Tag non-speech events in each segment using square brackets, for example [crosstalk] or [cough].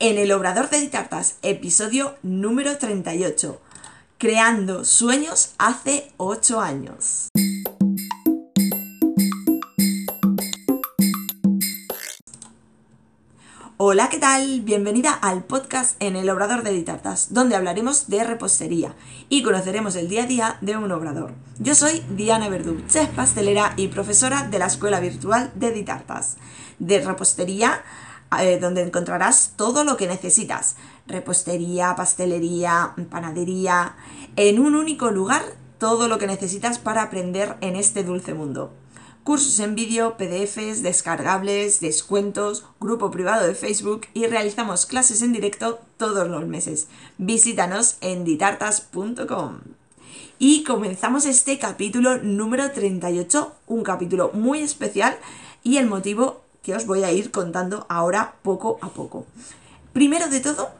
en el Obrador de Ditartas, episodio número 38, Creando Sueños hace 8 años. Hola, ¿qué tal? Bienvenida al podcast en el Obrador de Ditartas, donde hablaremos de repostería y conoceremos el día a día de un obrador. Yo soy Diana Verdú, chef pastelera y profesora de la Escuela Virtual de Ditartas. De repostería eh, donde encontrarás todo lo que necesitas. Repostería, pastelería, panadería, en un único lugar todo lo que necesitas para aprender en este dulce mundo. Cursos en vídeo, PDFs, descargables, descuentos, grupo privado de Facebook y realizamos clases en directo todos los meses. Visítanos en ditartas.com. Y comenzamos este capítulo número 38, un capítulo muy especial y el motivo que os voy a ir contando ahora poco a poco. Primero de todo,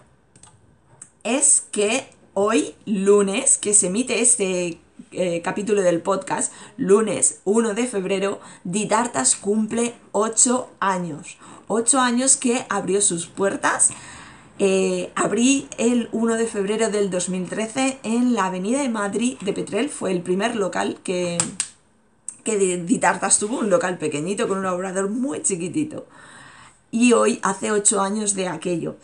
es que hoy, lunes, que se emite este eh, capítulo del podcast, lunes 1 de febrero, Ditartas cumple 8 años. 8 años que abrió sus puertas. Eh, abrí el 1 de febrero del 2013 en la Avenida de Madrid de Petrel, fue el primer local que, que Ditartas tuvo un local pequeñito con un obrador muy chiquitito. Y hoy hace ocho años de aquello.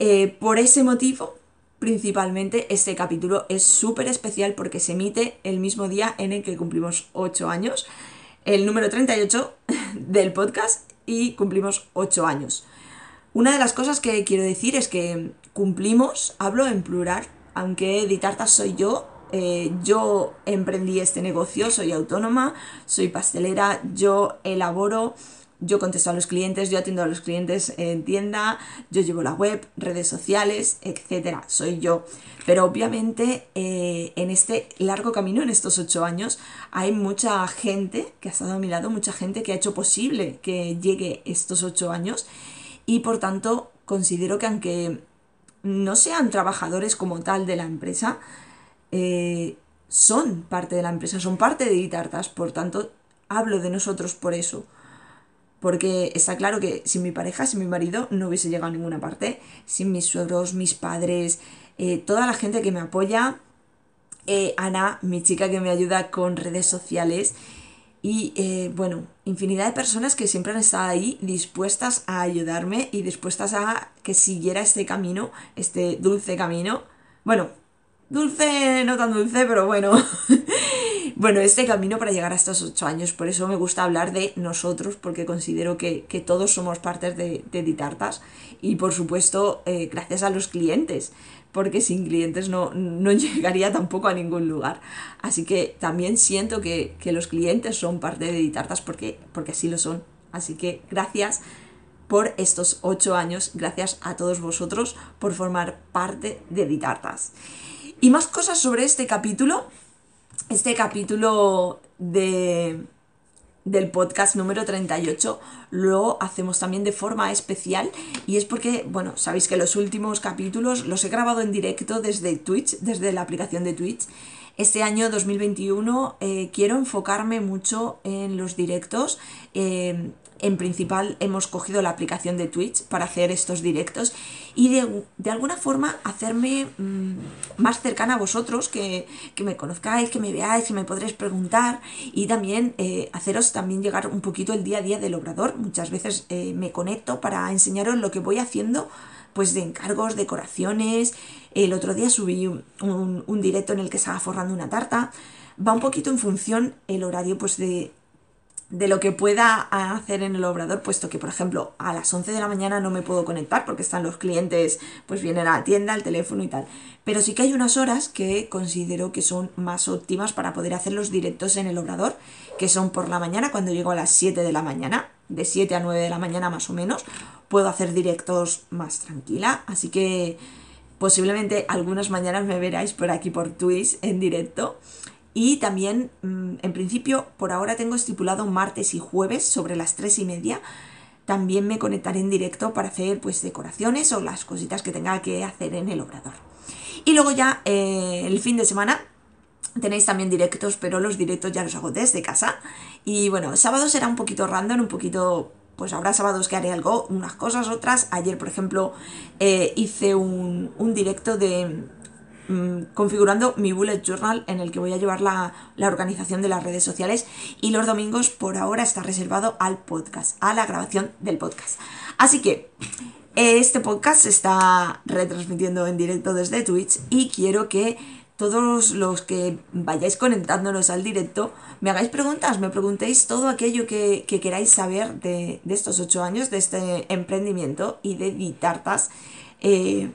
Eh, por ese motivo, principalmente, este capítulo es súper especial porque se emite el mismo día en el que cumplimos ocho años. El número 38 [laughs] del podcast y cumplimos ocho años. Una de las cosas que quiero decir es que cumplimos, hablo en plural, aunque Ditartas soy yo, eh, yo emprendí este negocio, soy autónoma, soy pastelera, yo elaboro, yo contesto a los clientes, yo atiendo a los clientes en tienda, yo llevo la web, redes sociales, etcétera, soy yo. Pero obviamente eh, en este largo camino, en estos ocho años, hay mucha gente que ha estado a mi lado, mucha gente que ha hecho posible que llegue estos ocho años y por tanto considero que aunque no sean trabajadores como tal de la empresa, eh, son parte de la empresa, son parte de Ditartas, por tanto, hablo de nosotros por eso. Porque está claro que sin mi pareja, sin mi marido, no hubiese llegado a ninguna parte. Sin mis suegros, mis padres, eh, toda la gente que me apoya. Eh, Ana, mi chica que me ayuda con redes sociales. Y bueno, infinidad de personas que siempre han estado ahí dispuestas a ayudarme y dispuestas a que siguiera este camino, este dulce camino. Bueno, Dulce, no tan dulce, pero bueno. [laughs] bueno, este camino para llegar a estos ocho años. Por eso me gusta hablar de nosotros, porque considero que, todos somos partes de, de Ditartas. Y por supuesto, eh, gracias a los clientes, porque sin clientes no, no, [laughs] llegaría tampoco a ningún lugar. Así que también siento que, los clientes son parte de Ditartas porque, porque así lo son. Así que gracias por estos ocho años, gracias a todos vosotros por formar parte de Ditartas. Y más cosas sobre este capítulo. Este capítulo de, del podcast número 38 lo hacemos también de forma especial y es porque, bueno, sabéis que los últimos capítulos los he grabado en directo desde Twitch, desde la aplicación de Twitch. Este año 2021 eh, quiero enfocarme mucho en los directos. Eh, en principal hemos cogido la aplicación de Twitch para hacer estos directos y de, alguna forma hacerme mm, más cercana a vosotros, que, me conozcáis, que me veáis, que me podréis preguntar y también eh, haceros también llegar un poquito el día a día del obrador. Muchas veces me conecto para enseñaros lo que voy haciendo pues de encargos, decoraciones. El otro día subí un, directo en el que estaba forrando una tarta. Va un poquito en función el horario pues de, de lo que pueda hacer en el obrador, puesto que, por ejemplo, a las 11 de la mañana no me puedo conectar porque están los clientes, pues vienen a la tienda, al teléfono y tal. Pero sí que hay unas horas que considero que son más óptimas para poder hacer los directos en el obrador, que son por la mañana, cuando llego a las 7 de la mañana, de 7 a 9 de la mañana más o menos, puedo hacer directos más tranquila, así que posiblemente algunas mañanas me veráis por aquí por Twitch en directo. Y también, mm, en principio, por ahora tengo estipulado martes y jueves sobre las tres y media. También me conectaré en directo para hacer pues decoraciones o las cositas que tenga que hacer en el obrador. Y luego ya eh, el fin de semana tenéis también directos, pero los directos ya los hago desde casa. Y bueno, sábado será un poquito random, un poquito pues habrá sábados que haré algo, unas cosas, otras. Ayer, por ejemplo, eh, hice un, un directo de mm, configurando mi bullet journal en el que voy a llevar la, la, organización de las redes sociales y los domingos por ahora está reservado al podcast, a la grabación del podcast. Así que este podcast se está retransmitiendo en directo desde Twitch y quiero que todos los que vayáis conectándonos al directo me hagáis preguntas, me preguntéis todo aquello que, queráis saber de, estos ocho años, de este emprendimiento y de Ditartas, eh,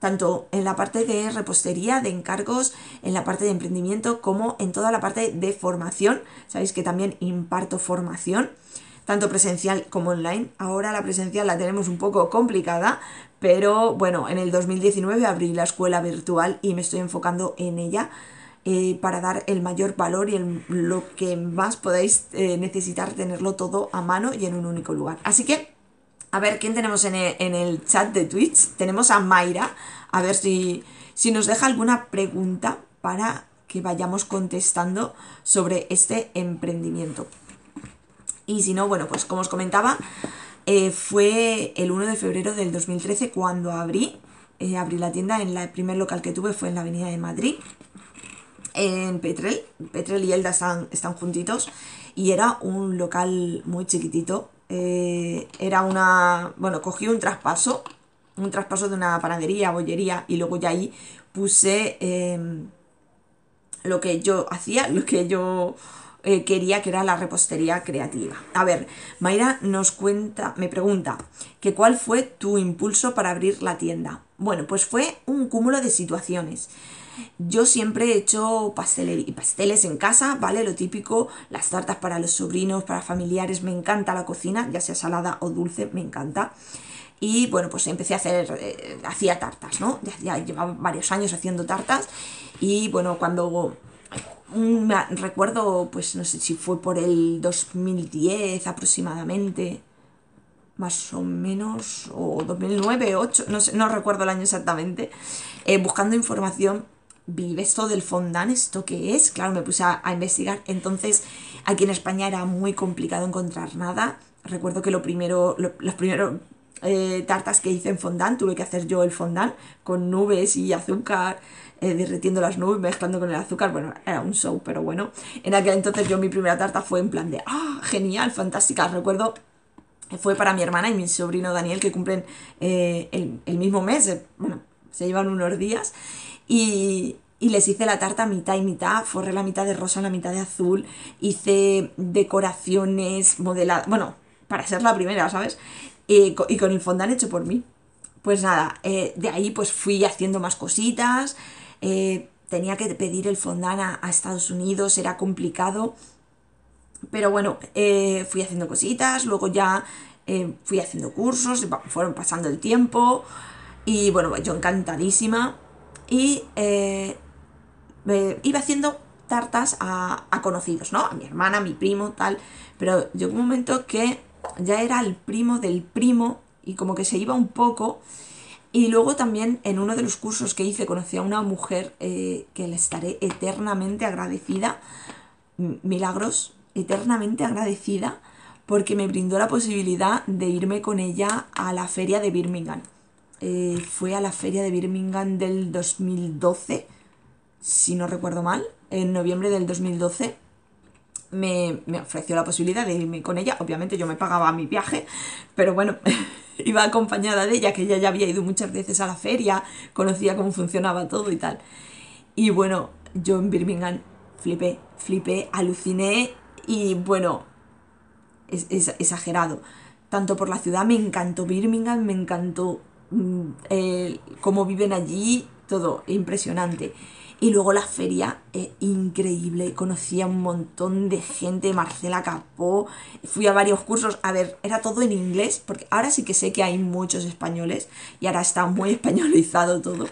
tanto en la parte de repostería, de encargos, en la parte de emprendimiento, como en toda la parte de formación. Sabéis que también imparto formación tanto presencial como online. Ahora la presencial la tenemos un poco complicada, pero bueno, en el 2019 abrí la escuela virtual y me estoy enfocando en ella. Eh, para dar el mayor valor y lo que más podáis eh, necesitar tenerlo todo a mano y en un único lugar. Así que, a ver, ¿quién tenemos en el, chat de Twitch? Tenemos a Mayra, a ver si, si nos deja alguna pregunta para que vayamos contestando sobre este emprendimiento. Y si no, bueno, pues como os comentaba, eh, fue el 1 de febrero del 2013 cuando abrí, eh, abrí la tienda, en la, el primer local que tuve fue en la Avenida de Madrid, en Petrel, Petrel y Elda están, están juntitos, y era un local muy chiquitito, eh, era una, bueno, cogí un traspaso, un traspaso de una panadería, bollería, y luego ya ahí puse lo que yo hacía, [laughs] lo que yo eh, quería que era la repostería creativa. A ver, Mayra nos cuenta, me pregunta, que cuál fue tu impulso para abrir la tienda. Bueno, pues fue un cúmulo de situaciones. Yo siempre he hecho pastelería, pasteles en casa, ¿vale? Lo típico, las tartas para los sobrinos, para familiares, me encanta la cocina, ya sea salada o dulce, me encanta. Y bueno, pues empecé a hacer, eh, hacía tartas, ¿no? Ya llevaba varios años haciendo tartas y bueno, cuando me recuerdo, pues no sé si fue por el 2010 aproximadamente, más o menos, o 2009, 8, no, sé, no recuerdo el año exactamente, eh, buscando información, vi esto del fondant, esto que es, claro, me puse a, investigar, entonces aquí en España era muy complicado encontrar nada, recuerdo que lo primero, los primeros eh, tartas que hice en fondant, tuve que hacer yo el fondant con nubes y azúcar, eh, derritiendo las nubes, mezclando con el azúcar. Bueno, era un show, pero bueno. En aquel entonces yo mi primera tarta fue en plan de, ah, genial, fantástica. Recuerdo, fue para mi hermana y mi sobrino Daniel, que cumplen eh, el, mismo mes, bueno, se llevan unos días. Y, y les hice la tarta mitad y mitad, forré la mitad de rosa, la mitad de azul, hice decoraciones modeladas, bueno, para ser la primera, ¿sabes? Y con el fondant hecho por mí. Pues nada, de ahí pues fui haciendo más cositas, eh, tenía que pedir el fondant a, Estados Unidos, era complicado. Pero bueno, eh, fui haciendo cositas, luego ya eh, fui haciendo cursos, fueron pasando el tiempo y bueno, yo encantadísima. Y iba haciendo tartas a, a, conocidos, ¿no? A mi hermana, a mi primo, tal. Pero llegó un momento que ya era el primo del primo y como que se iba un poco. Y luego también en uno de los cursos que hice conocí a una mujer eh, que le estaré eternamente agradecida, Milagros, eternamente agradecida, porque me brindó la posibilidad de irme con ella a la feria de Birmingham. Eh, fue a la feria de Birmingham del 2012, si no recuerdo mal, en noviembre del 2012 me, ofreció la posibilidad de irme con ella. Obviamente yo me pagaba mi viaje, pero bueno, [laughs] iba acompañada de ella, que ella ya había ido muchas veces a la feria, conocía cómo funcionaba todo y tal. Y bueno, yo en Birmingham flipé, flipé, aluciné y bueno, es, exagerado. Tanto por la ciudad me encantó Birmingham, me encantó mm, cómo viven allí, todo impresionante. Y luego la feria, es increíble, conocí a un montón de gente, Marcela Capó, fui a varios cursos, a ver, era todo en inglés, porque ahora sí que sé que hay muchos españoles y ahora está muy [laughs] españolizado todo,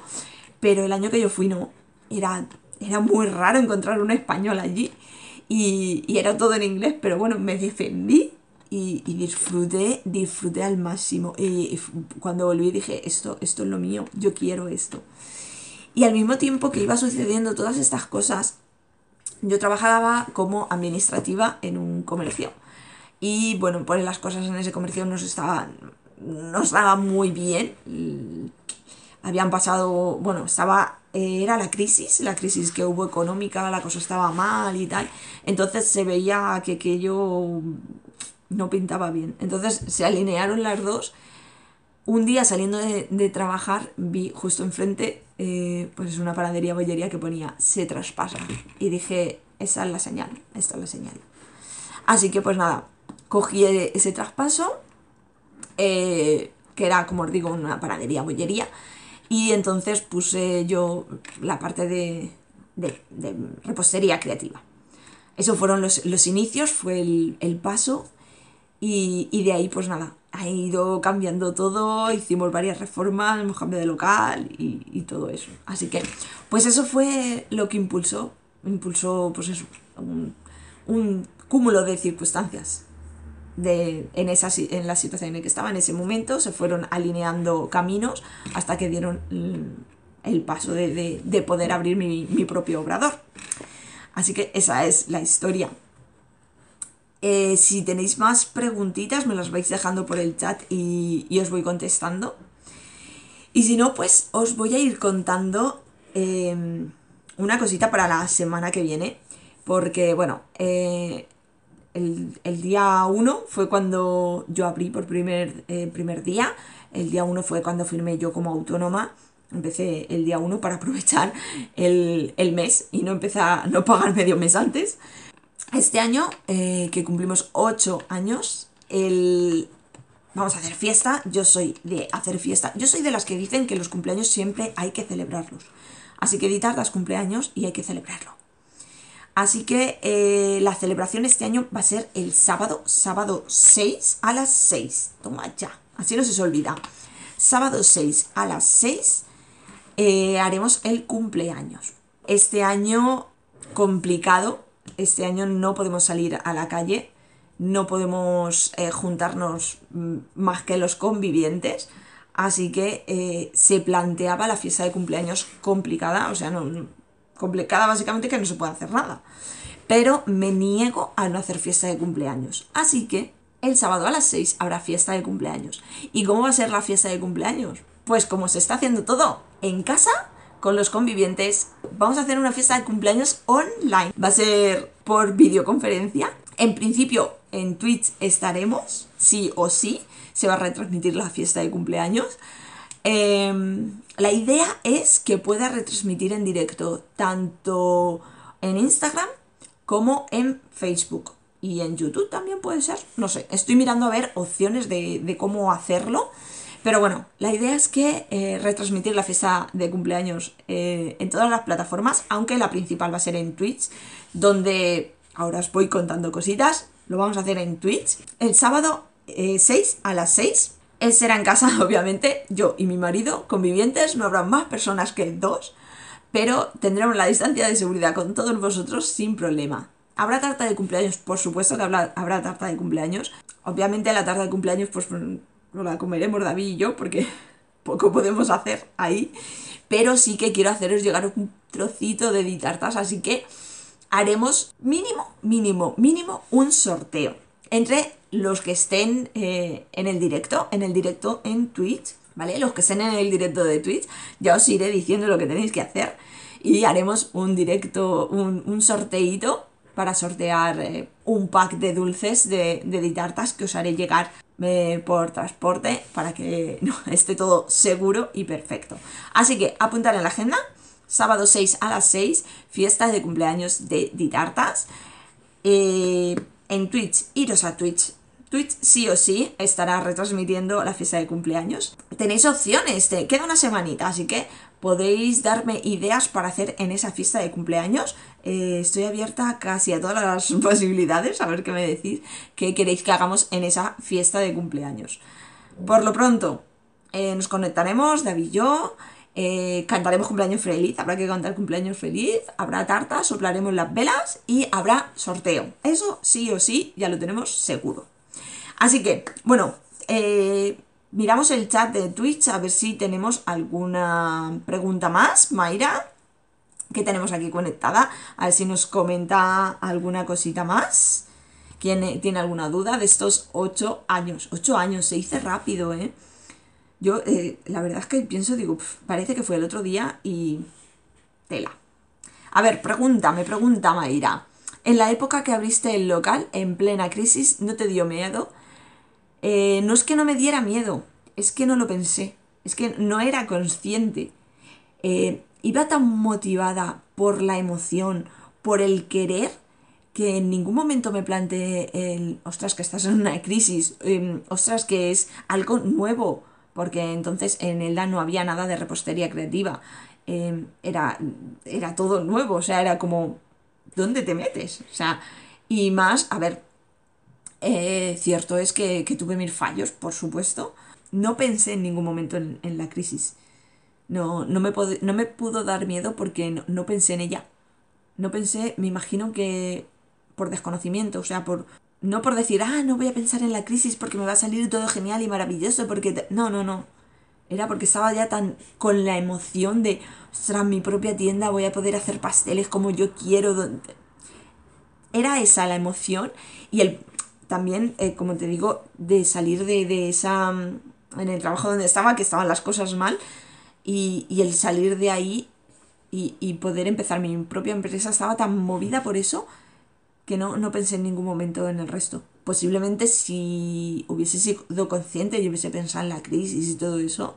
pero el año que yo fui no, era, era muy raro encontrar un español allí. Y, era todo en inglés, pero bueno, me defendí y, disfruté, disfruté al máximo. Y, cuando volví dije, esto, esto es lo mío, yo quiero esto. Y al mismo tiempo que iba sucediendo todas estas cosas, yo trabajaba como administrativa en un comercio. Y bueno, pues las cosas en ese comercio no estaban, no estaban muy bien. Habían pasado, bueno, estaba, era la crisis, la crisis que hubo económica, la cosa estaba mal y tal. Entonces se veía que aquello no pintaba bien. Entonces se alinearon las dos. Un día saliendo de, trabajar vi justo enfrente eh, pues una panadería bollería que ponía se traspasa. Y dije, esa es la señal, esta es la señal. Así que pues nada, cogí ese traspaso, eh, que era como os digo una panadería bollería, y entonces puse yo la parte de, de, repostería creativa. Esos fueron los, inicios, fue el, paso, y, de ahí pues nada, ha ido cambiando todo, hicimos varias reformas, hemos cambiado de local y, todo eso. Así que, pues eso fue lo que impulsó, impulsó pues eso, un, un cúmulo de circunstancias de, en, esa, en la situación en que estaba en ese momento, se fueron alineando caminos hasta que dieron el paso de, poder abrir mi, propio obrador. Así que esa es la historia. Eh, si tenéis más preguntitas, me las vais dejando por el chat y, os voy contestando. Y si no, pues os voy a ir contando em, una cosita para la semana que viene. Porque, bueno, eh, el, día 1 fue cuando yo abrí por primer, eh, primer día. El día 1 fue cuando firmé yo como autónoma. Empecé el día 1 para [laughs] aprovechar el, mes y no empezar, no pagar medio mes antes. Este año, eh, que cumplimos 8 años, el, vamos a hacer fiesta. Yo soy de hacer fiesta. Yo soy de las que dicen que los cumpleaños siempre hay que celebrarlos. Así que editar los cumpleaños y hay que celebrarlo. Así que eh, la celebración este año va a ser el sábado, sábado 6 a las 6. Toma ya, así no se os olvida. Sábado 6 a las 6 eh, haremos el cumpleaños. Este año complicado, este año no podemos salir a la calle, no podemos eh, juntarnos mm, más que los convivientes. Así que se planteaba la fiesta de cumpleaños complicada, o sea, complicada básicamente que no se puede hacer nada. Pero me niego a no hacer fiesta de cumpleaños. Así que el sábado a las 6 habrá fiesta de cumpleaños. ¿Y cómo va a ser la fiesta de cumpleaños? Pues como se está haciendo todo en casa, con los convivientes, vamos a hacer una fiesta de cumpleaños online. Va a ser por videoconferencia. En principio en Twitch estaremos, sí o sí, se va a retransmitir la fiesta de cumpleaños. Em, la idea es que pueda retransmitir en directo tanto en Instagram como en Facebook. Y en YouTube también puede ser. No sé, estoy mirando a ver opciones de, cómo hacerlo. Pero bueno, la idea es que eh, retransmitir la fiesta de cumpleaños eh, en todas las plataformas, aunque la principal va a ser en Twitch, donde ahora os voy contando cositas. Lo vamos a hacer en Twitch. El sábado 6 eh, a las 6 él será en casa, [laughs] obviamente, yo y mi marido, convivientes, no habrá más personas que dos, pero tendremos la distancia de seguridad con todos vosotros sin problema. Habrá tarta de cumpleaños, por supuesto que habrá, tarta de cumpleaños. Obviamente la tarta de cumpleaños pues no la comeremos David y yo porque [laughs] poco podemos hacer ahí. Pero sí que quiero haceros llegar un trocito de tartas, así que haremos mínimo, mínimo, mínimo un sorteo entre los que estén eh, en el directo, en el directo en Twitch, ¿vale? Los que estén en el directo de Twitch, ya os iré diciendo lo que tenéis que hacer y haremos un directo, un, un sorteito para sortear eh, un pack de dulces de, de ditartas que os haré llegar eh, por transporte para que [laughs] esté todo seguro y perfecto. Así que apuntar en la agenda, sábado 6 a las 6, fiesta de cumpleaños de ditartas. en Twitch, iros a Twitch Twitch sí o sí estará retransmitiendo la fiesta de cumpleaños. Tenéis opciones, te queda una semanita, así que podéis darme ideas para hacer en esa fiesta de cumpleaños. Eh, estoy abierta casi a todas las [laughs] posibilidades, a ver qué me decís, qué queréis que hagamos en esa fiesta de cumpleaños. Por lo pronto, eh, nos conectaremos, David y yo, eh, cantaremos cumpleaños feliz, habrá que cantar cumpleaños feliz, habrá tarta, soplaremos las velas y habrá sorteo. Eso sí o sí, ya lo tenemos seguro. Así que, bueno, miramos el chat de Twitch a ver si tenemos alguna pregunta más. Mayra, que tenemos aquí conectada, a ver si nos comenta alguna cosita más. ¿Quién eh, tiene alguna duda de estos ocho años? Ocho años, se dice rápido, ¿eh? Yo, eh, la verdad es que pienso, digo, parece que fue el otro día y... tela. A ver, pregunta, me pregunta Mayra. En la época que abriste el local, en plena crisis, ¿no te dio miedo? Eh, no es que no me diera miedo, es que no lo pensé, es que no era consciente. Iba tan motivada por la emoción, por el querer, que en ningún momento me planteé el, ostras, que estás en una crisis, em, ostras, que es algo nuevo, porque entonces en Elda no había nada de repostería creativa, em, era, era todo nuevo, o sea, era como, ¿dónde te metes? O sea, y más, a ver, eh, cierto es que, tuve mil fallos, por supuesto, no pensé en ningún momento en, la crisis. No, no, me no me pudo dar miedo porque no pensé en ella. No pensé, me imagino que por desconocimiento, o sea, por no por decir, ah, no voy a pensar en la crisis porque me va a salir todo genial y maravilloso, porque... No, no, no. Era porque estaba ya tan con la emoción de, ostras, mi propia tienda, voy a poder hacer pasteles como yo quiero. Era esa la emoción y el también, eh, como te digo, de salir de, de, esa... en el trabajo donde estaba, que estaban las cosas mal, y, el salir de ahí y, y poder empezar mi propia empresa, estaba tan movida por eso que no, no pensé en ningún momento en el resto. Posiblemente si hubiese sido consciente y hubiese pensado en la crisis y todo eso,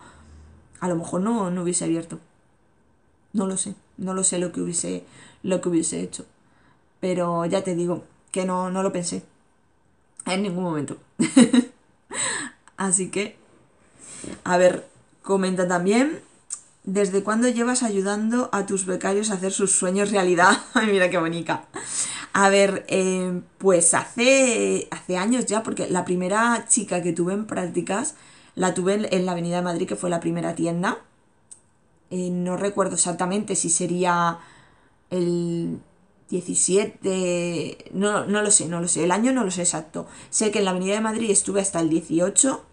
a lo mejor no, no hubiese abierto. No lo sé, no lo sé lo que hubiese, lo que hubiese hecho. Pero ya te digo, que no, no lo pensé. En ningún momento. [laughs] Así que, a ver, comenta también. ¿Desde cuándo llevas ayudando a tus becarios a hacer sus sueños realidad? [laughs] Ay, mira qué bonita. A ver, eh, pues hace, hace años ya, porque la primera chica que tuve en prácticas la tuve en, la Avenida de Madrid, que fue la primera tienda. Eh, no recuerdo exactamente si sería el 17, no, no lo sé, no lo sé, el año no lo sé exacto. Sé que en la Avenida de Madrid estuve hasta el 18,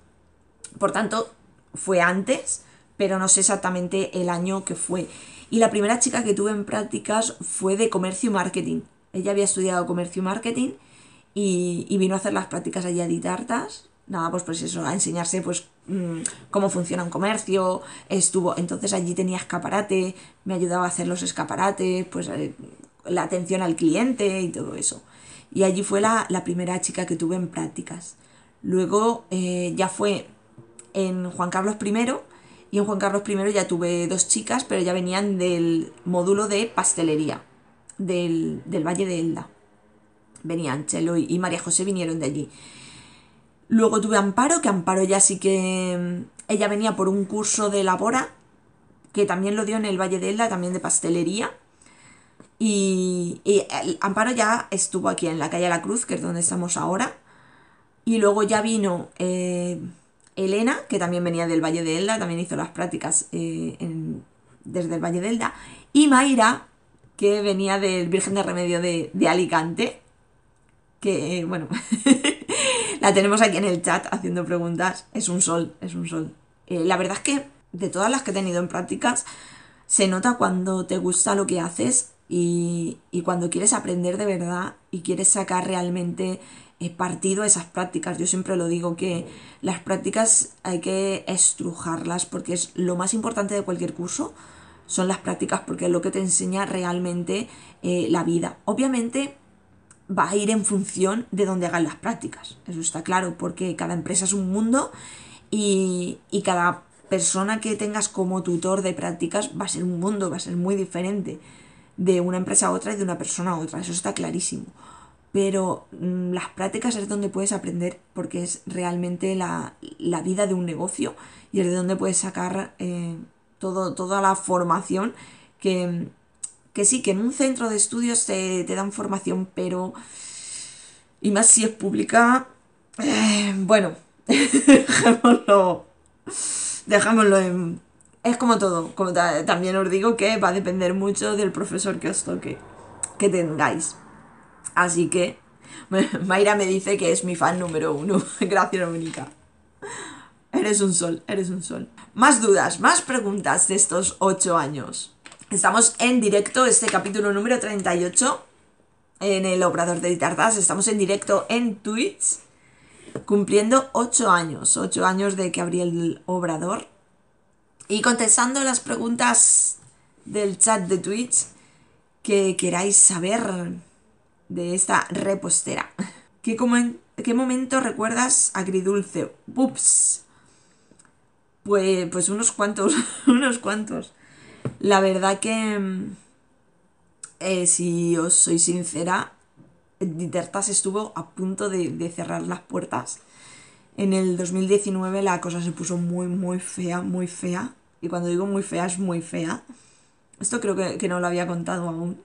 por tanto fue antes, pero no sé exactamente el año que fue. Y la primera chica que tuve en prácticas fue de comercio y marketing. Ella había estudiado comercio y marketing y, vino a hacer las prácticas allí a Ditartas. Nada, pues, pues eso, a enseñarse pues mm, cómo funciona un comercio. Estuvo, entonces allí tenía escaparate, me ayudaba a hacer los escaparates, pues eh, la atención al cliente y todo eso. Y allí fue la, primera chica que tuve en prácticas. Luego eh, ya fue en Juan Carlos I y en Juan Carlos I ya tuve dos chicas, pero ya venían del módulo de pastelería del, Valle de Elda. Venían Chelo y, María José vinieron de allí. Luego tuve Amparo, que Amparo ya sí que... Mm, ella venía por un curso de labora, que también lo dio en el Valle de Elda, también de pastelería. Y, Amparo ya estuvo aquí en la calle La Cruz, que es donde estamos ahora. Y luego ya vino eh, Elena, que también venía del Valle de Elda, también hizo las prácticas eh, desde el Valle de Elda. Y Mayra, que venía del Virgen de Remedio de, Alicante, que, bueno, [laughs] la tenemos aquí en el chat haciendo preguntas. Es un sol, es un sol. Eh, la verdad es que de todas las que he tenido en prácticas, se nota cuando te gusta lo que haces y, cuando quieres aprender de verdad y quieres sacar realmente eh, partido esas prácticas. Yo siempre lo digo que las prácticas hay que estrujarlas porque es lo más importante de cualquier curso son las prácticas porque es lo que te enseña realmente eh, la vida. Obviamente va a ir en función de donde hagan las prácticas, eso está claro, porque cada empresa es un mundo y, cada persona que tengas como tutor de prácticas va a ser un mundo, va a ser muy diferente de una empresa a otra y de una persona a otra, eso está clarísimo. Pero mm, las prácticas es donde puedes aprender porque es realmente la, vida de un negocio y es de donde puedes sacar eh, todo, toda la formación que, sí, que en un centro de estudios te, dan formación, pero... Y más si es pública... Eh, bueno, [laughs] dejémoslo... Dejémoslo en... Es como todo, como también os digo que va a depender mucho del profesor que os toque, que tengáis. Así que [laughs] Mayra me dice que es mi fan número uno. [laughs] Gracias, Mónica. Eres un sol, eres un sol. Más dudas, más preguntas de estos ocho años. Estamos en directo, este capítulo número 38. en el Obrador de Tartas. Estamos en directo en Twitch, cumpliendo 8 años, 8 años de que abrí el Obrador. Y contestando las preguntas del chat de Twitch que queráis saber de esta repostera. ¿Qué, ¿Qué momento recuerdas agridulce? Ups. Pues, pues unos cuantos, [laughs] unos cuantos. La verdad que, eh, si os soy sincera, Ditertas estuvo a punto de, cerrar las puertas. En el 2019 la cosa se puso muy, muy fea, muy fea. Y cuando digo muy fea, es muy fea. Esto creo que, que no lo había contado aún.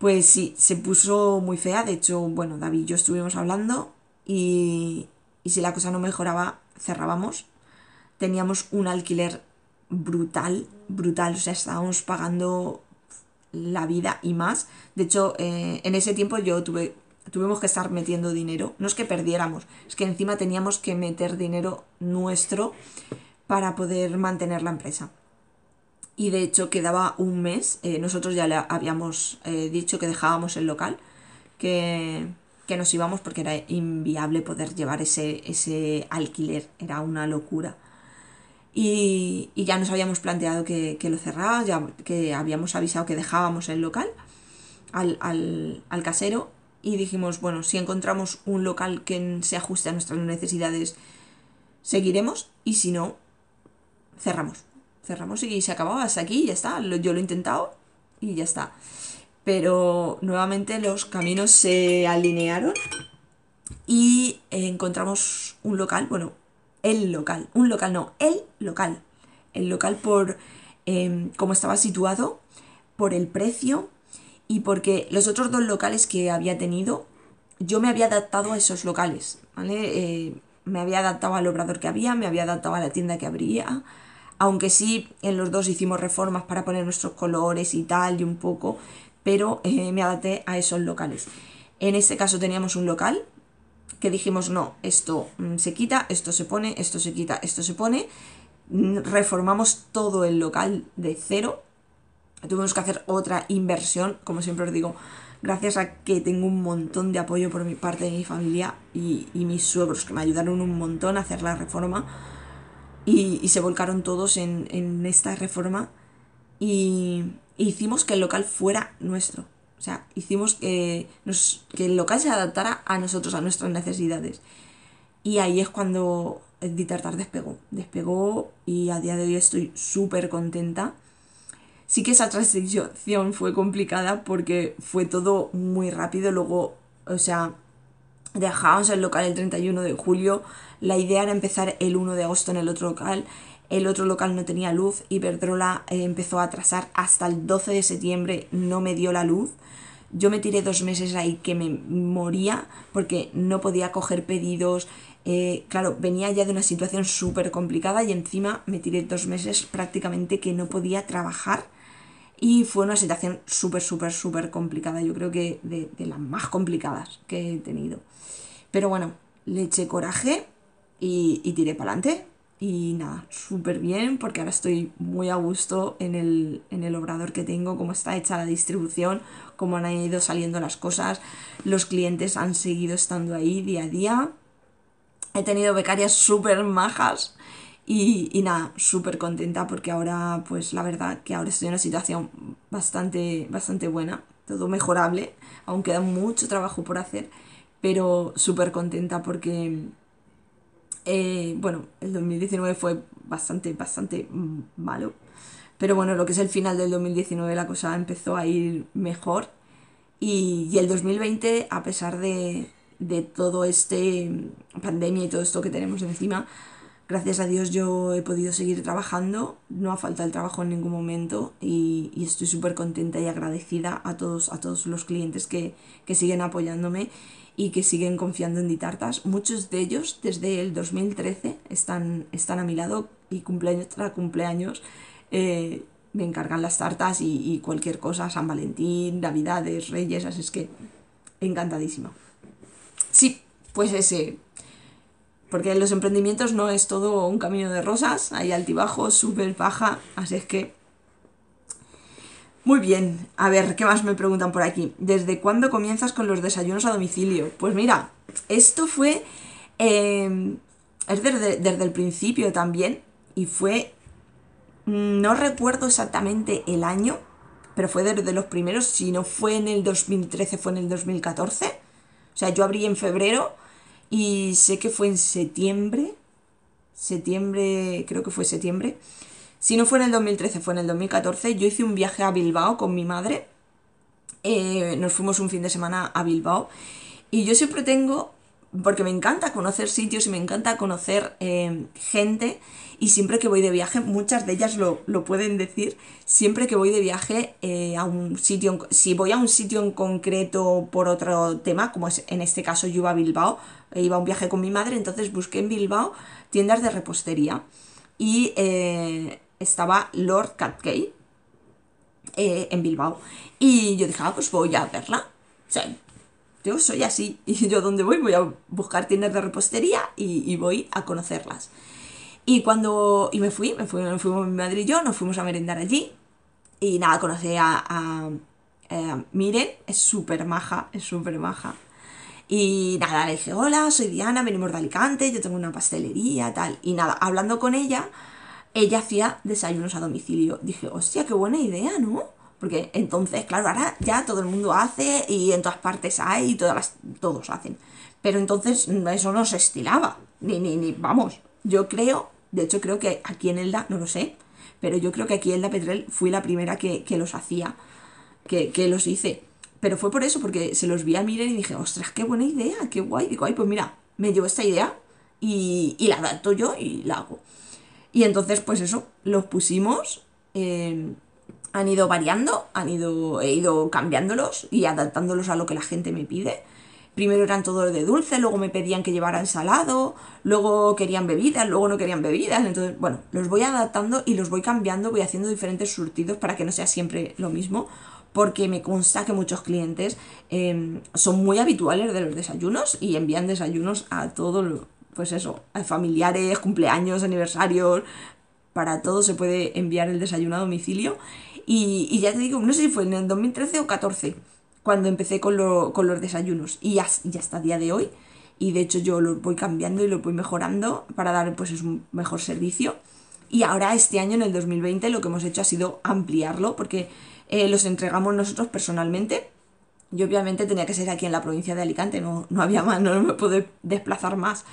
Pues sí, se puso muy fea. De hecho, bueno, David y yo estuvimos hablando y, y si la cosa no mejoraba, cerrábamos. Teníamos un alquiler brutal, brutal. O sea, estábamos pagando la vida y más. De hecho, eh, en ese tiempo yo tuve, tuvimos que estar metiendo dinero. No es que perdiéramos, es que encima teníamos que meter dinero nuestro para poder mantener la empresa. Y de hecho quedaba un mes. Eh, nosotros ya le habíamos eh, dicho que dejábamos el local, que, que, nos íbamos porque era inviable poder llevar ese, ese alquiler. Era una locura. Y, ya nos habíamos planteado que, lo cerraba, ya que habíamos avisado que dejábamos el local al, al, casero y dijimos, bueno, si encontramos un local que se ajuste a nuestras necesidades, seguiremos y si no, cerramos. Cerramos y se acababa hasta aquí, ya está. Yo lo he intentado y ya está. Pero nuevamente los caminos se alinearon y encontramos un local, bueno, el local, un local no, el local. El local por eh, cómo estaba situado, por el precio y porque los otros dos locales que había tenido, yo me había adaptado a esos locales, ¿vale? Eh, me había adaptado al obrador que había, me había adaptado a la tienda que habría, aunque sí en los dos hicimos reformas para poner nuestros colores y tal y un poco, pero eh, me adapté a esos locales. En este caso teníamos un local que dijimos, no, esto mm, se quita, esto se pone, esto se quita, esto se pone. Mm, reformamos todo el local de cero. Tuvimos que hacer otra inversión, como siempre os digo, gracias a que tengo un montón de apoyo por mi parte de mi familia y, mis suegros que me ayudaron un montón a hacer la reforma y, se volcaron todos en, esta reforma y hicimos que el local fuera nuestro. O sea, hicimos que, que el local se adaptara a nosotros, a nuestras necesidades. Y ahí es cuando Ditartar despegó. Despegó y a día de hoy estoy súper contenta. Sí que esa transición fue complicada porque fue todo muy rápido. Luego, o sea, dejábamos el local el 31 de julio. La idea era empezar el 1 de agosto en el otro local el otro local no tenía luz, y Iberdrola eh, empezó a atrasar hasta el 12 de septiembre, no me dio la luz. Yo me tiré dos meses ahí que me moría porque no podía coger pedidos. Eh, claro, venía ya de una situación súper complicada y encima me tiré dos meses prácticamente que no podía trabajar. Y fue una situación súper, súper, súper complicada. Yo creo que de, las más complicadas que he tenido. Pero bueno, le eché coraje y, y tiré para adelante. Y nada, súper bien porque ahora estoy muy a gusto en el, en el obrador que tengo, cómo está hecha la distribución, cómo han ido saliendo las cosas. Los clientes han seguido estando ahí día a día. He tenido becarias súper majas y, y nada, súper contenta porque ahora, pues la verdad que ahora estoy en una situación bastante, bastante buena, todo mejorable, aún queda mucho trabajo por hacer, pero súper contenta porque eh, bueno, el 2019 fue bastante, bastante malo. Pero bueno, lo que es el final del 2019 la cosa empezó a ir mejor. Y, el 2020, a pesar de, de todo este pandemia y todo esto que tenemos encima, gracias a Dios yo he podido seguir trabajando, no ha faltado el trabajo en ningún momento y, estoy súper contenta y agradecida a todos, a todos los clientes que, que siguen apoyándome y que siguen confiando en Ditartas. Muchos de ellos desde el 2013 están, están a mi lado y cumpleaños tras cumpleaños eh, me encargan las tartas y, cualquier cosa, San Valentín, Navidades, Reyes, así es que encantadísima. Sí, pues ese. Porque los emprendimientos no es todo un camino de rosas, hay altibajos, súper baja, así es que Muy bien, a ver, ¿qué más me preguntan por aquí? ¿Desde cuándo comienzas con los desayunos a domicilio? Pues mira, esto fue... em, es desde, desde el principio también y fue... No recuerdo exactamente el año, pero fue desde los primeros, si no fue en el 2013, fue en el 2014. O sea, yo abrí en febrero y sé que fue en septiembre. Septiembre, creo que fue septiembre. Si no fue en el 2013, fue en el 2014. Yo hice un viaje a Bilbao con mi madre. Eh, nos fuimos un fin de semana a Bilbao. Y yo siempre tengo, porque me encanta conocer sitios y me encanta conocer eh, gente. Y siempre que voy de viaje, muchas de ellas lo, lo pueden decir, siempre que voy de viaje eh, a un sitio, si voy a un sitio en concreto por otro tema, como es en este caso yo iba a Bilbao, eh, iba a un viaje con mi madre, entonces busqué en Bilbao tiendas de repostería y eh, estaba Lord Catkey eh, en Bilbao. Y yo dije, ah, pues voy a verla. O yo soy así. Y yo donde voy voy a buscar tiendas de repostería y, y voy a conocerlas. Y cuando... Y me fui, me fui, me fuimos mi madre y yo, nos fuimos a merendar allí. Y nada, conocí a... a eh, Miren, es súper maja, es súper maja. Y nada, le dije, hola, soy Diana, venimos de Alicante, yo tengo una pastelería, tal. Y nada, hablando con ella, ella hacía desayunos a domicilio. Dije, hostia, qué buena idea, ¿no? Porque entonces, claro, ahora ya todo el mundo hace y en todas partes hay y todas las- todos hacen. Pero entonces mm, eso no se estilaba. Ni, ni, ni, vamos. Yo creo, de hecho creo que aquí en Elda, no lo sé, pero yo creo que aquí Elda Petrel fui la primera que, que los hacía, que, que los hice. Pero fue por eso, porque se los vi a Miren y dije, ostras, qué buena idea, qué guay. Digo, ay, pues mira, me llevo esta idea y, y la adapto yo y la hago. Y entonces, pues eso, los pusimos, eh, han ido variando, han ido, he ido cambiándolos y adaptándolos a lo que la gente me pide. Primero eran todos de dulce, luego me pedían que llevara ensalado, luego querían bebidas, luego no querían bebidas. Entonces, bueno, los voy adaptando y los voy cambiando, voy haciendo diferentes surtidos para que no sea siempre lo mismo, porque me consta que muchos clientes eh, son muy habituales de los desayunos y envían desayunos a todos, los- pues eso, a familiares, cumpleaños, aniversarios, para todo se puede enviar el desayuno a domicilio. Y, y ya te digo, no sé si fue en el 2013 o 14 cuando empecé con, lo- con los desayunos. Y ya, ya hasta día de hoy. Y de hecho yo los voy cambiando y los voy mejorando para dar pues es un mejor servicio. Y ahora este año, en el 2020, lo que hemos hecho ha sido ampliarlo porque eh, los entregamos nosotros personalmente. Yo obviamente tenía que ser aquí en la provincia de Alicante, no, no había más, no me puedo desplazar más.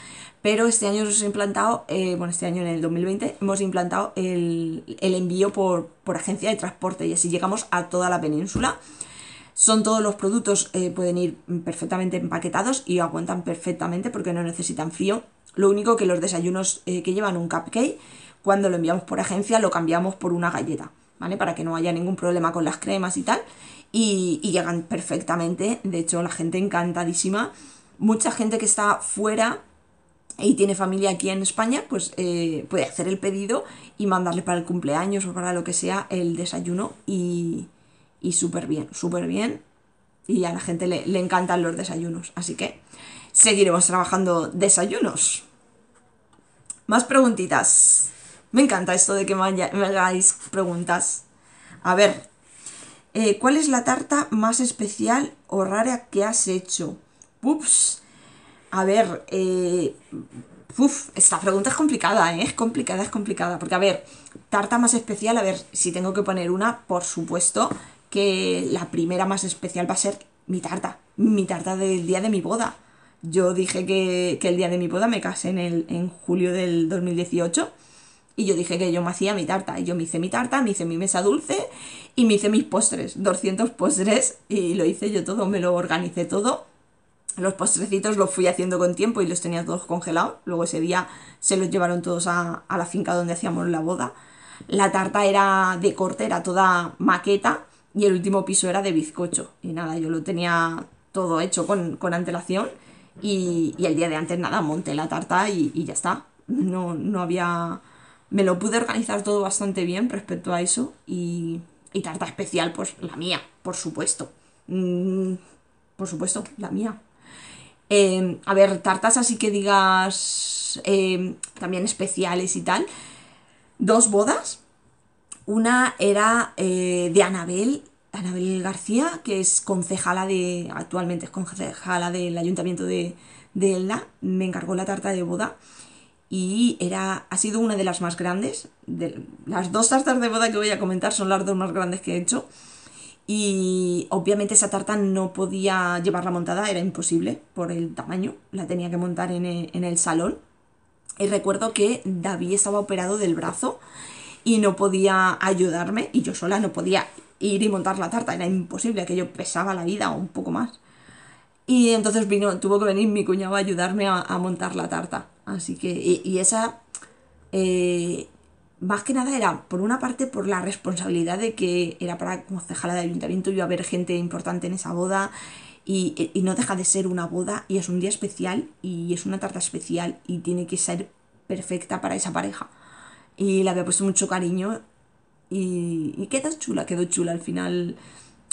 Pero este año hemos implantado, eh, bueno, este año en el 2020, hemos implantado el, el envío por, por agencia de transporte y así llegamos a toda la península. Son todos los productos, eh, pueden ir perfectamente empaquetados y aguantan perfectamente porque no necesitan frío. Lo único que los desayunos eh, que llevan un cupcake, cuando lo enviamos por agencia, lo cambiamos por una galleta, ¿vale? Para que no haya ningún problema con las cremas y tal. Y, y llegan perfectamente. De hecho, la gente encantadísima. Mucha gente que está fuera y tiene familia aquí en España, pues eh, puede hacer el pedido y mandarle para el cumpleaños o para lo que sea el desayuno y, y súper bien, súper bien. Y a la gente le, le encantan los desayunos. Así que seguiremos trabajando desayunos. Más preguntitas. Me encanta esto de que me, me hagáis preguntas. A ver, eh, ¿cuál es la tarta más especial o rara que has hecho? Ups. A ver, eh, esta pregunta es complicada, ¿eh? Es complicada, es complicada. Porque, a ver, tarta más especial, a ver, si tengo que poner una, por supuesto que la primera más especial va a ser mi tarta. Mi tarta del día de mi boda. Yo dije que, que el día de mi boda me casé en, el, en julio del 2018. Y yo dije que yo me hacía mi tarta. Y yo me hice mi tarta, me hice mi mesa dulce y me hice mis postres. 200 postres. Y lo hice yo todo, me lo organicé todo. Los postrecitos los fui haciendo con tiempo y los tenía todos congelados. Luego ese día se los llevaron todos a, a la finca donde hacíamos la boda. La tarta era de corte, era toda maqueta y el último piso era de bizcocho. Y nada, yo lo tenía todo hecho con, con antelación y, y el día de antes nada, monté la tarta y, y ya está. No, no había... Me lo pude organizar todo bastante bien respecto a eso y, y tarta especial, pues la mía, por supuesto. Mm, por supuesto, la mía. Eh, a ver, tartas así que digas eh, también especiales y tal. Dos bodas. Una era eh, de Anabel, Anabel García, que es concejala de, actualmente es concejala del ayuntamiento de, de me encargó la tarta de boda y era, ha sido una de las más grandes. De, las dos tartas de boda que voy a comentar son las dos más grandes que he hecho. Y obviamente esa tarta no podía llevarla montada, era imposible por el tamaño, la tenía que montar en el, en el salón. Y recuerdo que David estaba operado del brazo y no podía ayudarme y yo sola no podía ir y montar la tarta, era imposible, que yo pesaba la vida un poco más. Y entonces vino, tuvo que venir mi cuñado a ayudarme a montar la tarta. Así que, y, y esa, eh, más que nada era, por una parte, por la responsabilidad de que era para concejala de ayuntamiento, iba a haber gente importante en esa boda. Y, y, no deja de ser una boda y es un día especial y es una tarta especial y tiene que ser perfecta para esa pareja. Y le había puesto mucho cariño y, y quedó chula, quedó chula al final.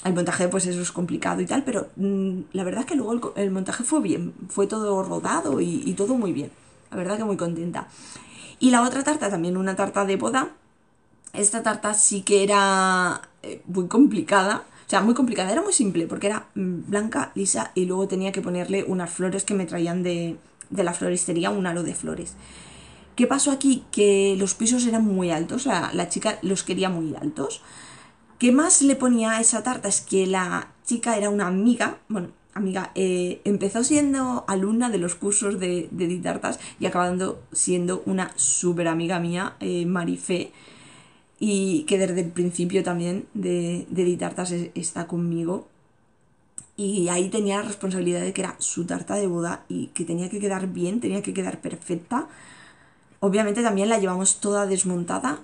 El montaje pues eso es complicado y tal, pero mmm, la verdad es que luego el, el, montaje fue bien, fue todo rodado y, y todo muy bien. La verdad que muy contenta. Y la otra tarta, también una tarta de boda. Esta tarta sí que era eh, muy complicada. O sea, muy complicada, era muy simple porque era mm, blanca, lisa y luego tenía que ponerle unas flores que me traían de, de la floristería, un aro de flores. ¿Qué pasó aquí? Que los pisos eran muy altos, o sea, la chica los quería muy altos. ¿Qué más le ponía a esa tarta? Es que la chica era una amiga, bueno, amiga, eh, empezó siendo alumna de los cursos de, de Ditartas y acabando siendo una súper amiga mía, eh, Marifé, y que desde el principio también de, de Ditartas está conmigo. Y ahí tenía la responsabilidad de que era su tarta de boda y que tenía que quedar bien, tenía que quedar perfecta. Obviamente también la llevamos toda desmontada.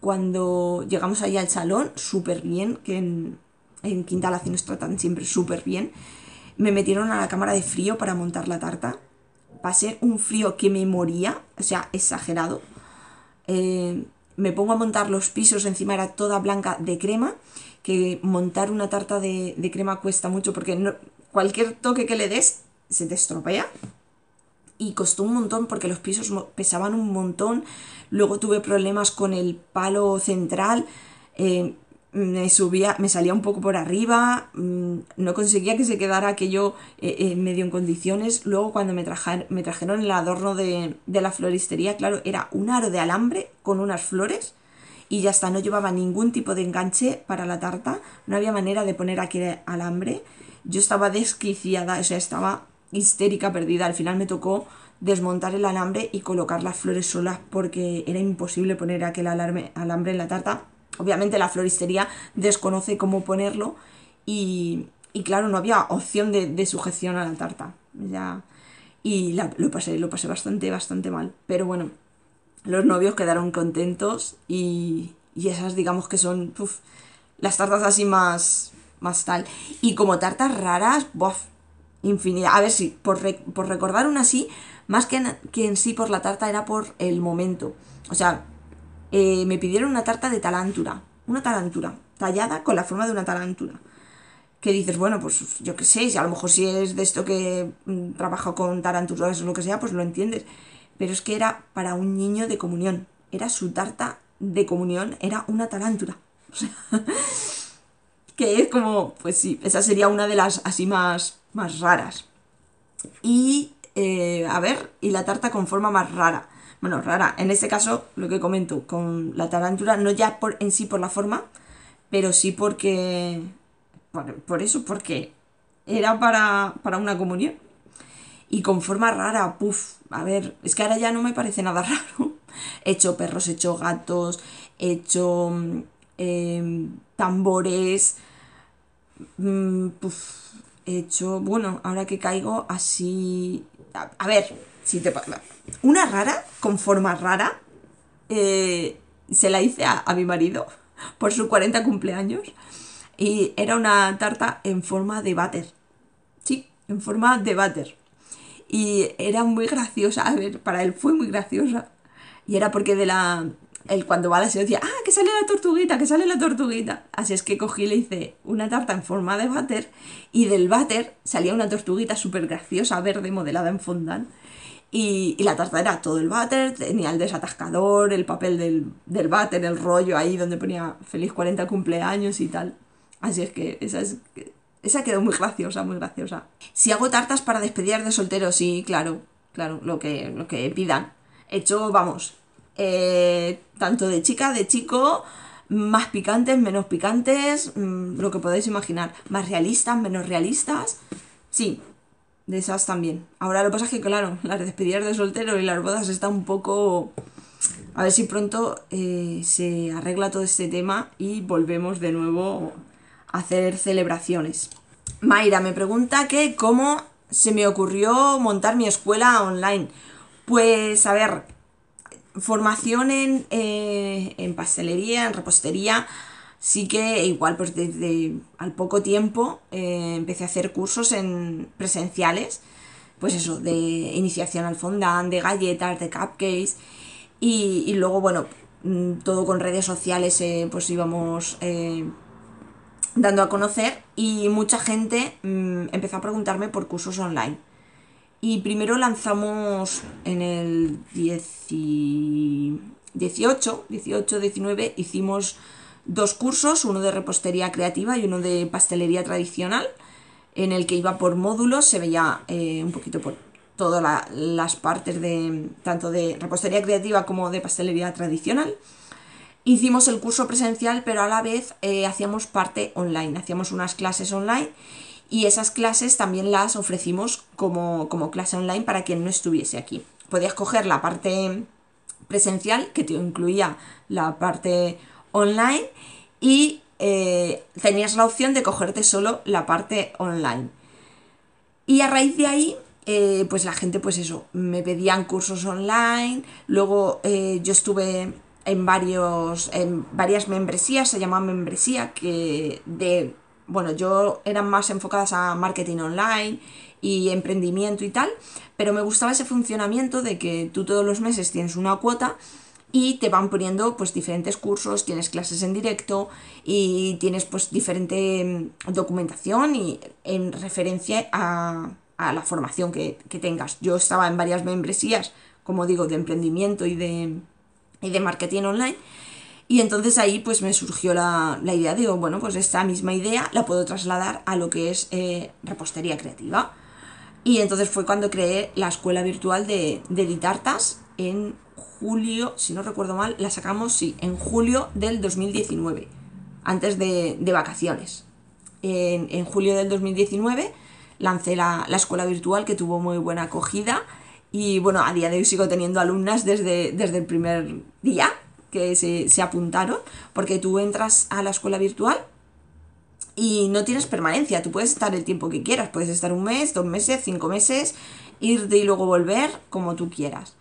Cuando llegamos ahí al salón, súper bien, que en, en Quinta nos tratan siempre súper bien. Me metieron a la cámara de frío para montar la tarta. Pasé un frío que me moría, o sea, exagerado. Eh, me pongo a montar los pisos, encima era toda blanca de crema, que montar una tarta de, de crema cuesta mucho porque cualquier toque que le des se te estropea. Y costó un montón porque los pisos pesaban un montón. Luego tuve problemas con el palo central. Eh, me subía, me salía un poco por arriba, mmm, no conseguía que se quedara aquello eh, eh, medio en condiciones. Luego cuando me, me trajeron el adorno de, de, la floristería, claro, era un aro de alambre con unas flores y ya está, no llevaba ningún tipo de enganche para la tarta, no había manera de poner aquí alambre. Yo estaba desquiciada, o sea, estaba histérica, perdida. Al final me tocó desmontar el alambre y colocar las flores solas porque era imposible poner aquel alarme, alambre en la tarta Obviamente la floristería desconoce cómo ponerlo y, y claro, no había opción de, de, sujeción a la tarta. Ya, y la, lo pasé, lo pasé bastante, bastante mal. Pero bueno, los novios quedaron contentos y, y esas digamos que son uf, las tartas así más, más tal. Y como tartas raras, bof, infinidad. A ver si, por, re, por recordar una así, más que en, que en sí por la tarta era por el momento. O sea, eh, me pidieron una tarta de talantura, una talantura, tallada con la forma de una talantura. Que dices, bueno, pues yo qué sé, si a lo mejor si es de esto que mm, trabajo con taranturas o lo que sea, pues lo entiendes. Pero es que era para un niño de comunión. Era su tarta de comunión, era una talantura. [laughs] O sea, que es como, pues sí, esa sería una de las así más, más raras. Y, eh, a ver, y la tarta con forma más rara bueno, rara. En este caso, lo que comento, con la tarántula, no ya por, en sí por la forma, pero sí porque... Por, por eso, porque era para, para, una comunión. Y con forma rara, puff, a ver, es que ahora ya no me parece nada [laughs] raro. He hecho perros, he hecho gatos, he hecho eh, tambores, mm, puff, he hecho, bueno, ahora que caigo así... A ver, te una rara, con forma rara, eh, se la hice a, a, mi marido por su 40 cumpleaños. Y era una tarta en forma de váter. Sí, en forma de váter. Y era muy graciosa, a ver, para él fue muy graciosa. Y era porque de la... Él cuando va a la se decía, ah, que sale la tortuguita, que sale la tortuguita. Así es que cogí y le hice una tarta en forma de váter y del váter salía una tortuguita súper graciosa, verde, modelada en fondant Y, la tarta era todo el váter, tenía el desatascador, el papel del, del váter, el rollo ahí donde ponía feliz 40 cumpleaños y tal. Así es que esa es esa quedó muy graciosa, muy graciosa. Si hago tartas para despedir de solteros, sí, claro, claro, lo que, lo que pidan. Hecho, vamos, eh, tanto de chica, de chico, más picantes, menos picantes, mm, lo que podéis imaginar. Más realistas, menos realistas. Sí, de esas también. Ahora lo que pasa es que, claro, [laughs] las despedidas de soltero y las bodas están un poco... A ver si pronto eh, se arregla todo este tema y volvemos de nuevo a hacer celebraciones. Mayra me pregunta que cómo se me ocurrió montar mi escuela online. Pues a ver, formación en, eh, en pastelería, en repostería, sí que igual pues desde al poco tiempo eh, empecé a hacer cursos en presenciales, pues eso, de iniciación al fondant, de galletas, de cupcakes y, luego bueno, mm, todo con redes sociales eh, pues íbamos dando a conocer y mucha gente mm, empezó a preguntarme por cursos online. Y primero lanzamos en el 18, 18, 19, hicimos dos cursos, uno de repostería creativa y uno de pastelería tradicional, en el que iba por módulos, se veía eh, un poquito por todas las partes de tanto de repostería creativa como de pastelería tradicional. Hicimos el curso presencial, pero a la vez eh, hacíamos parte online, hacíamos unas clases online y esas clases también las ofrecimos como, como clase online para quien no estuviese aquí. Podías coger la parte presencial, que te incluía la parte online, y eh, tenías la opción de cogerte solo la parte online. Y a raíz de ahí, eh, pues la gente, pues eso, me pedían cursos online, luego eh, yo estuve en, varios, en varias membresías, se llama membresía, que de bueno, yo eran más enfocadas a marketing online y emprendimiento y tal, pero me gustaba ese funcionamiento de que tú todos los meses tienes una cuota y te van poniendo pues diferentes cursos, tienes clases en directo y tienes pues diferente mm, documentación y en referencia a, la formación que, que, tengas. Yo estaba en varias membresías, como digo, de emprendimiento y de, y de marketing online y entonces ahí pues me surgió la, idea, digo, bueno, pues esta misma idea la puedo trasladar a lo que es eh, repostería creativa. Y entonces fue cuando creé la escuela virtual de, de Ditartas en julio, si no recuerdo mal, la sacamos, sí, en julio del 2019, antes de, vacaciones. En, julio del 2019 lancé la, la, escuela virtual que tuvo muy buena acogida y bueno, a día de hoy sigo teniendo alumnas desde, desde el primer día que se, apuntaron, porque tú entras a la escuela virtual y no tienes permanencia, tú puedes estar el tiempo que quieras, puedes estar un mes, dos meses, cinco meses, irte y luego volver como tú quieras.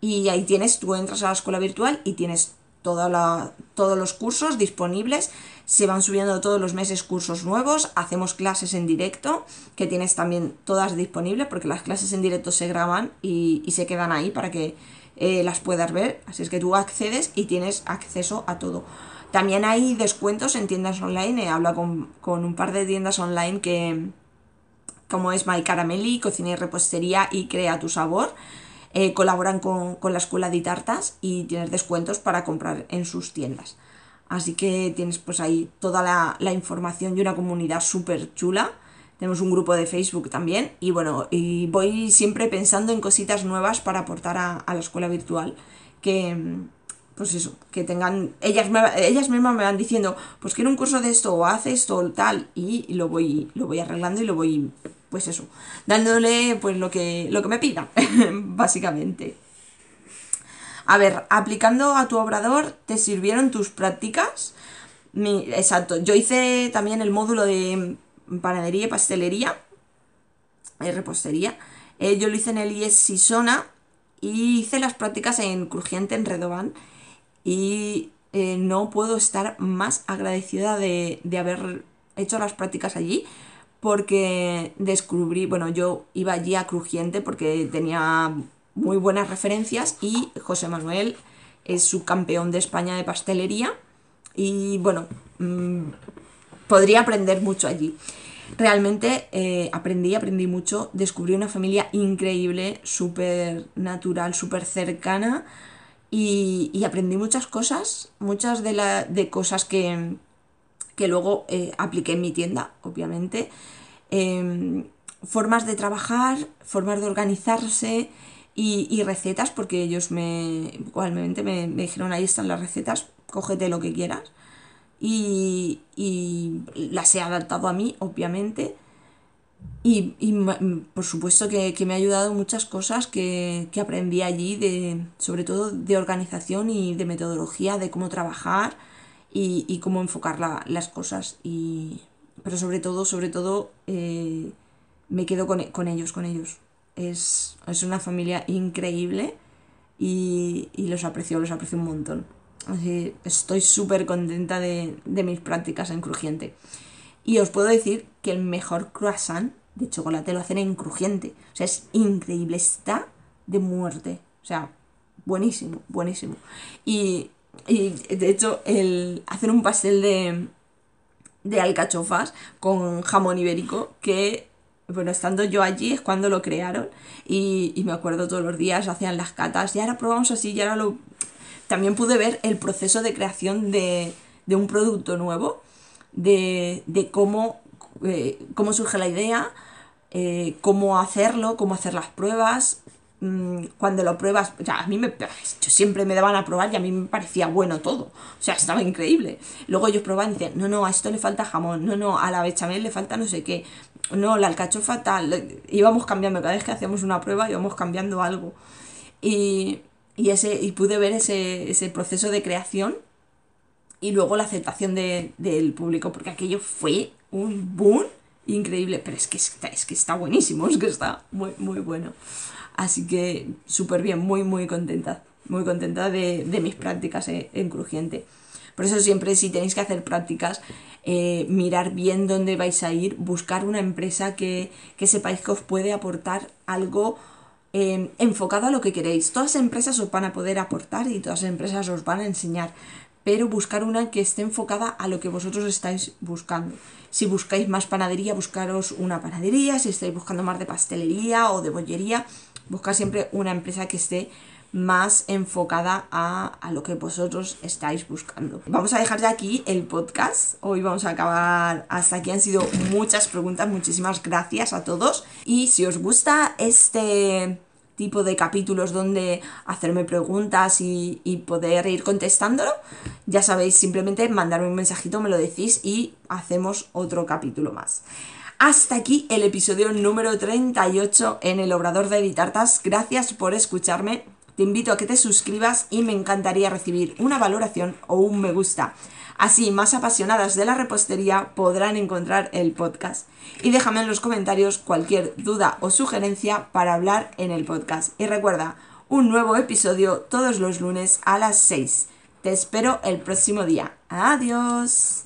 Y ahí tienes, tú entras a la escuela virtual y tienes toda la, todos los cursos disponibles, se van subiendo todos los meses cursos nuevos, hacemos clases en directo, que tienes también todas disponibles, porque las clases en directo se graban y, y se quedan ahí para que eh, las puedas ver. Así es que tú accedes y tienes acceso a todo. También hay descuentos en tiendas online. He hablado con, un par de tiendas online que, como es My Caramelli, Cocina y Repostería y Crea tu Sabor, eh, colaboran con, la Escuela de Tartas y tienes descuentos para comprar en sus tiendas. Así que tienes pues ahí toda la, la información y una comunidad súper chula tenemos un grupo de Facebook también y bueno, y voy siempre pensando en cositas nuevas para aportar a, la escuela virtual que, pues eso, que tengan, ellas, ellas mismas me van diciendo, pues quiero un curso de esto o haz esto tal y, lo, voy, lo voy arreglando y lo voy, pues eso, dándole pues lo que, lo que me pidan, [laughs] básicamente. A ver, aplicando a tu obrador, ¿te sirvieron tus prácticas? Mi, exacto, yo hice también el módulo de panadería y pastelería, y repostería. Eh, yo lo hice en el IES Sisona y hice las prácticas en Crujiente, en Redoban. Y eh, no puedo estar más agradecida de, haber hecho las prácticas allí porque descubrí, bueno, yo iba allí a Crujiente porque tenía muy buenas referencias y José Manuel es subcampeón de España de pastelería y bueno, mm, podría aprender mucho allí. realmente eh, aprendí, aprendí mucho, descubrí una familia increíble, súper natural, súper cercana y, aprendí muchas cosas, muchas de, la, de cosas que, que luego eh, apliqué en mi tienda, obviamente. Em, formas de trabajar, formas de organizarse y, recetas, porque ellos me, igualmente me, me dijeron, ahí están las recetas, cógete lo que quieras y, las he adaptado a mí, obviamente. Y, por supuesto que, me ha ayudado muchas cosas que, aprendí allí, de, sobre todo de organización y de metodología, de cómo trabajar y, cómo enfocar las cosas. Y, pero sobre todo, sobre todo, eh, me quedo con, ellos, con ellos. Es, es una familia increíble y, y los aprecio, los aprecio un montón. Así, estoy súper contenta de, mis prácticas en crujiente. Y os puedo decir que el mejor croissant de chocolate lo hacen en crujiente. O sea, es increíble, está de muerte. O sea, buenísimo, buenísimo. Y, de hecho, el hacer un pastel de, de alcachofas con jamón ibérico que bueno, estando yo allí es cuando lo crearon y, y, me acuerdo todos los días, hacían las catas y ahora probamos así y ahora lo también pude ver el proceso de creación de, un producto nuevo, de, cómo, eh, cómo surge la idea, eh, cómo hacerlo, cómo hacer las pruebas. Mm, cuando lo pruebas, a mí me, yo siempre me daban a probar y a mí me parecía bueno todo, o sea, estaba increíble. Luego ellos probaban y decían, no, no, a esto le falta jamón, no, no, a la bechamel le falta no sé qué, no, la alcachofa tal, íbamos cambiando, cada vez que hacíamos una prueba íbamos cambiando algo. Y, y, ese, y pude ver ese, ese proceso de creación y luego la aceptación del público, porque aquello fue un boom increíble, pero es que está, es que está buenísimo, es que está muy, muy bueno. Así que súper bien, muy, muy contenta, muy contenta de, mis prácticas en, en, Crujiente. Por eso siempre si tenéis que hacer prácticas, eh, mirar bien dónde vais a ir, buscar una empresa que, que sepáis que os puede aportar algo Em, enfocado a lo que queréis. Todas las empresas os van a poder aportar y todas las empresas os van a enseñar, pero buscar una que esté enfocada a lo que vosotros estáis buscando. Si buscáis más panadería, buscaros una panadería, si estáis buscando más de pastelería o de bollería, buscar siempre una empresa que esté más enfocada a, a, lo que vosotros estáis buscando. Vamos a dejar ya aquí el podcast. Hoy vamos a acabar hasta aquí. Han sido muchas preguntas. Muchísimas gracias a todos. Y si os gusta este tipo de capítulos donde hacerme preguntas y, poder ir contestándolo, ya sabéis, simplemente mandarme un mensajito, me lo decís y hacemos otro capítulo más. Hasta aquí el episodio número 38 en el Obrador de Editartas. Gracias por escucharme. Te invito a que te suscribas y me encantaría recibir una valoración o un me gusta. Así, más apasionadas de la repostería podrán encontrar el podcast. Y déjame en los comentarios cualquier duda o sugerencia para hablar en el podcast. Y recuerda, un nuevo episodio todos los lunes a las 6. Te espero el próximo día. Adiós.